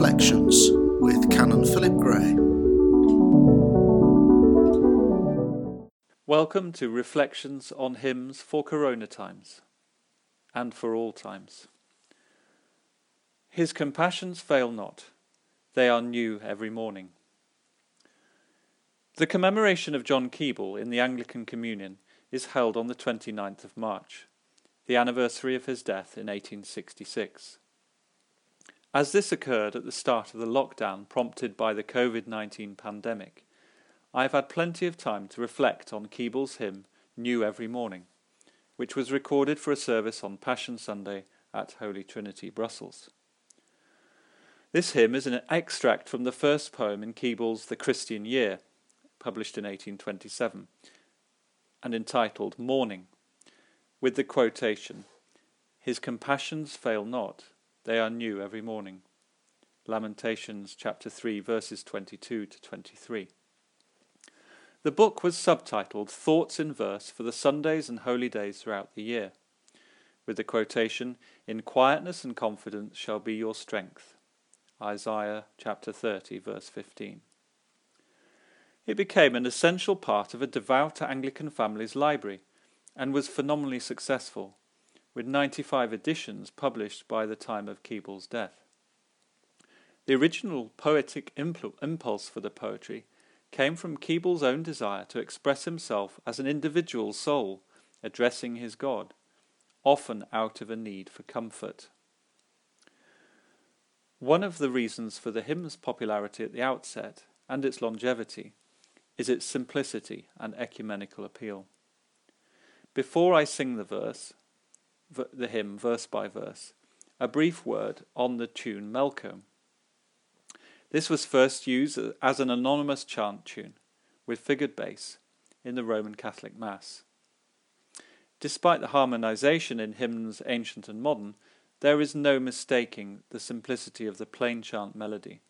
Reflections with Canon Philip Gray. Welcome to Reflections on Hymns for Corona Times and for all times. His compassions fail not, they are new every morning. The commemoration of John Keble in the Anglican Communion is held on the 29th of March, the anniversary of his death in 1866. As this occurred at the start of the lockdown prompted by the COVID 19 pandemic, I have had plenty of time to reflect on Keble's hymn New Every Morning, which was recorded for a service on Passion Sunday at Holy Trinity, Brussels. This hymn is an extract from the first poem in Keble's The Christian Year, published in 1827, and entitled Morning, with the quotation His compassions fail not, they are new every morning. Lamentations chapter 3 verses 22 to 23. The book was subtitled Thoughts in Verse for the Sundays and Holy Days throughout the year, with the quotation In quietness and confidence shall be your strength. Isaiah chapter 30 verse 15. It became an essential part of a devout Anglican family's library and was phenomenally successful, with 95 editions published by the time of Keble's death. The original poetic impulse for the poetry came from Keble's own desire to express himself as an individual soul addressing his God, often out of a need for comfort. One of the reasons for the hymn's popularity at the outset and its longevity is its simplicity and ecumenical appeal. Before I sing the verse, the hymn verse by verse, a brief word on the tune Melcombe. This was first used as an anonymous chant tune with figured bass in the Roman Catholic Mass. Despite the harmonization in hymns ancient and modern, there is no mistaking the simplicity of the plain chant melody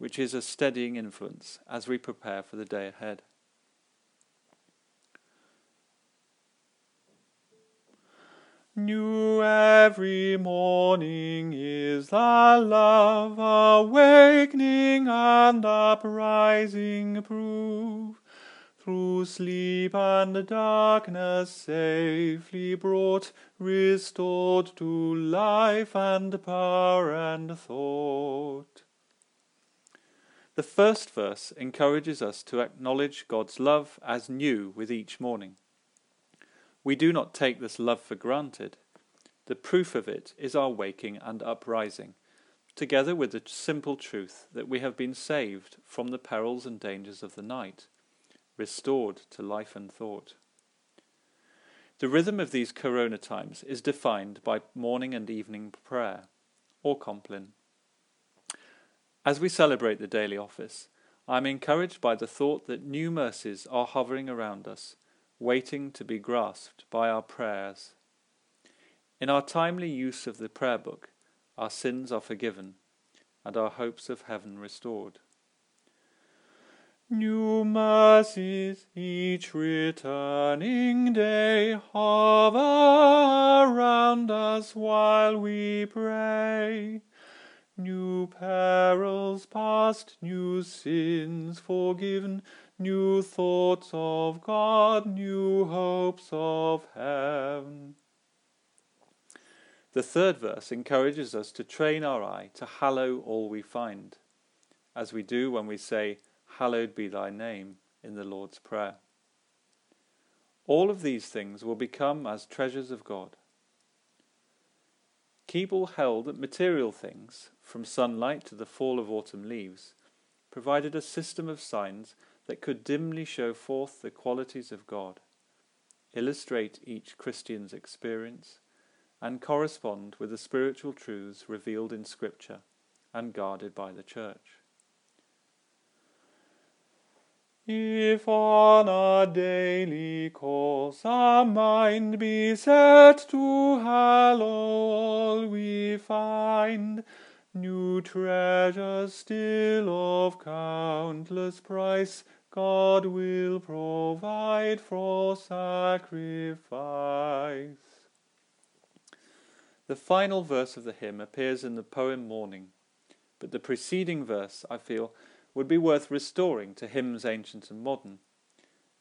which is a steadying influence as we prepare for the day ahead. New every morning is the love awakening and uprising prove, through sleep and darkness safely brought, restored to life and power and thought. The first verse encourages us to acknowledge God's love as new with each morning. We do not take this love for granted. The proof of it is our waking and uprising, together with the simple truth that we have been saved from the perils and dangers of the night, restored to life and thought. The rhythm of these corona times is defined by morning and evening prayer, or Compline. As we celebrate the daily office, I am encouraged by the thought that new mercies are hovering around us, waiting to be grasped by our prayers. In our timely use of the prayer book, our sins are forgiven and our hopes of heaven restored. New mercies each returning day hover around us while we pray. New perils past, new sins forgiven, new thoughts of God, new hopes of heaven. The third verse encourages us to train our eye to hallow all we find, as we do when we say, Hallowed be thy name in the Lord's Prayer. All of these things will become as treasures of God. Keble held that material things, from sunlight to the fall of autumn leaves, provided a system of signs that could dimly show forth the qualities of God, illustrate each Christian's experience, and correspond with the spiritual truths revealed in Scripture and guarded by the Church. If on a daily course our mind be set to hallow all we find, new treasures still of countless price God will provide for sacrifice. The final verse of the hymn appears in the poem Morning, but the preceding verse, I feel, would be worth restoring to hymns ancient and modern,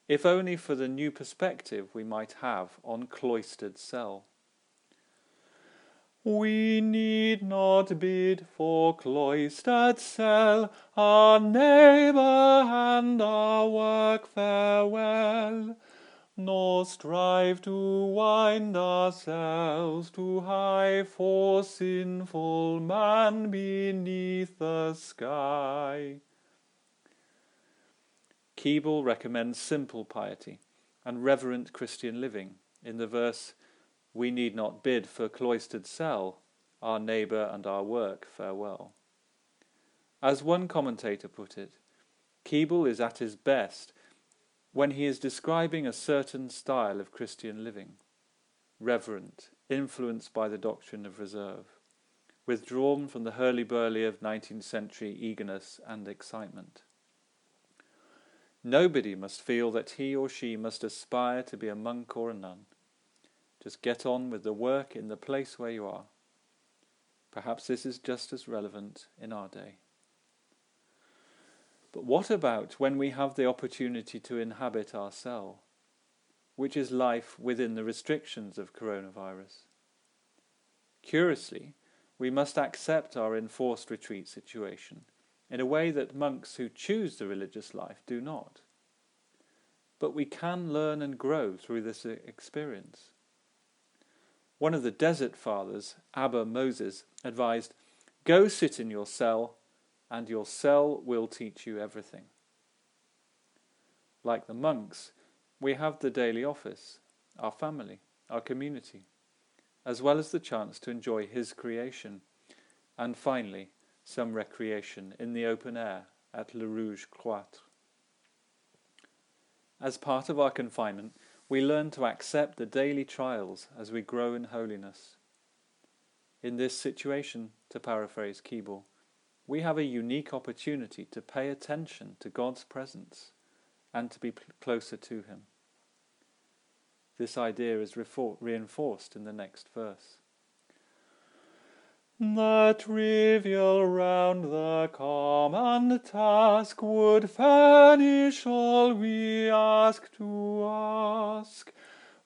if only for the new perspective we might have on cloistered cell. We need not bid for cloistered cell, our neighbour and our work farewell, nor strive to wind ourselves too high for sinful man beneath the sky. Keble recommends simple piety and reverent Christian living in the verse, We need not bid for cloistered cell, our neighbour and our work farewell. As one commentator put it, Keble is at his best when he is describing a certain style of Christian living, reverent, influenced by the doctrine of reserve, withdrawn from the hurly-burly of 19th century eagerness and excitement. Nobody must feel that he or she must aspire to be a monk or a nun. Just get on with the work in the place where you are. Perhaps this is just as relevant in our day. But what about when we have the opportunity to inhabit our cell, which is life within the restrictions of coronavirus? Curiously, we must accept our enforced retreat situation in a way that monks who choose the religious life do not. But we can learn and grow through this experience. One of the desert fathers, Abba Moses, advised, Go sit in your cell, and your cell will teach you everything. Like the monks, we have the daily office, our family, our community, as well as the chance to enjoy His creation, and finally, some recreation in the open air at Le Rouge Cloître. As part of our confinement, we learn to accept the daily trials as we grow in holiness. In this situation, to paraphrase Keble, we have a unique opportunity to pay attention to God's presence and to be closer to Him. This idea is reinforced in the next verse. The trivial round the common task would furnish all we ask to ask.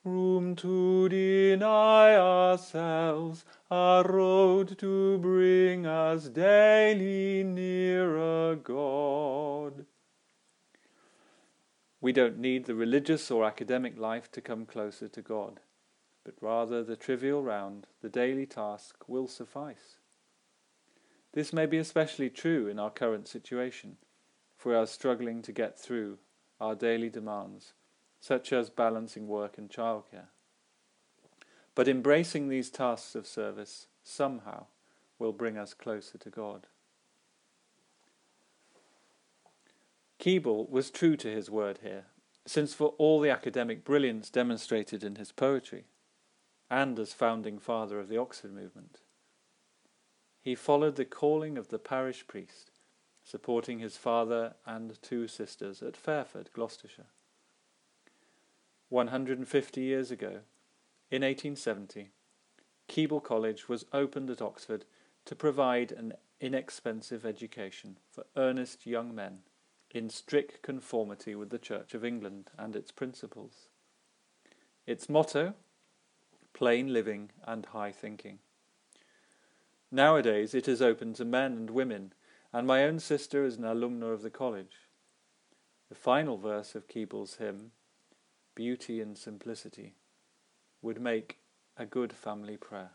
Room to deny ourselves, a road to bring us daily nearer God. We don't need the religious or academic life to come closer to God but rather the trivial round, the daily task, will suffice. This may be especially true in our current situation, if we are struggling to get through our daily demands, such as balancing work and childcare. But embracing these tasks of service somehow will bring us closer to God. Keble was true to his word here, since for all the academic brilliance demonstrated in his poetry, and as founding father of the Oxford movement. He followed the calling of the parish priest, supporting his father and two sisters at Fairford, Gloucestershire. 150 years ago, in 1870, Keble College was opened at Oxford to provide an inexpensive education for earnest young men in strict conformity with the Church of England and its principles. Its motto plain living, and high thinking. Nowadays it is open to men and women, and my own sister is an alumna of the college. The final verse of Keble's hymn, Beauty and Simplicity, would make a good family prayer.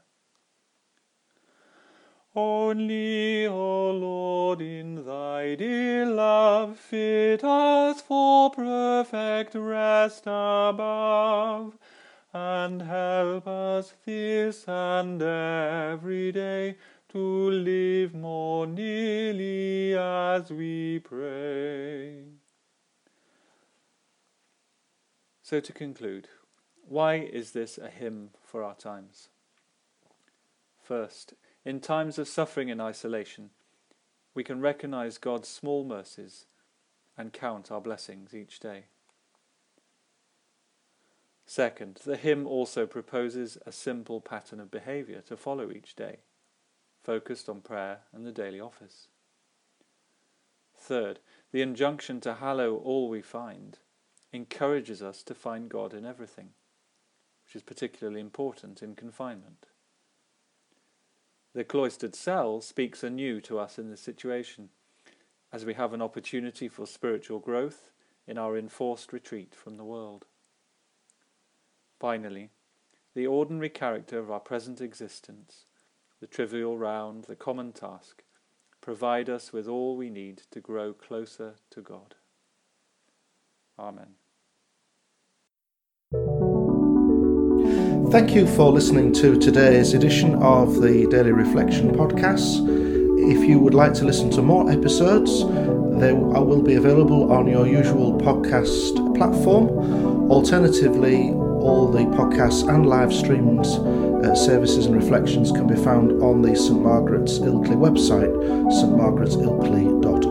Only, O Lord, in thy dear love, fit us for perfect rest above and help us this and every day to live more nearly as we pray. So, to conclude, why is this a hymn for our times? First, in times of suffering and isolation, we can recognize God's small mercies and count our blessings each day. Second, the hymn also proposes a simple pattern of behaviour to follow each day. focused on prayer and the daily office. Third, the injunction to hallow all we find encourages us to find God in everything, which is particularly important in confinement. The cloistered cell speaks anew to us in this situation, as we have an opportunity for spiritual growth in our enforced retreat from the world. Finally, the ordinary character of our present existence, the trivial round, the common task, provide us with all we need to grow closer to God. Amen. Thank you for listening to today's edition of the Daily Reflection podcast. If you would like to listen to more episodes, they uh, will be available on your usual podcast platform. Alternatively, all the podcasts and live streams, uh, services, and reflections can be found on the St Margaret's Ilkley website, stmargaretsilkley.org.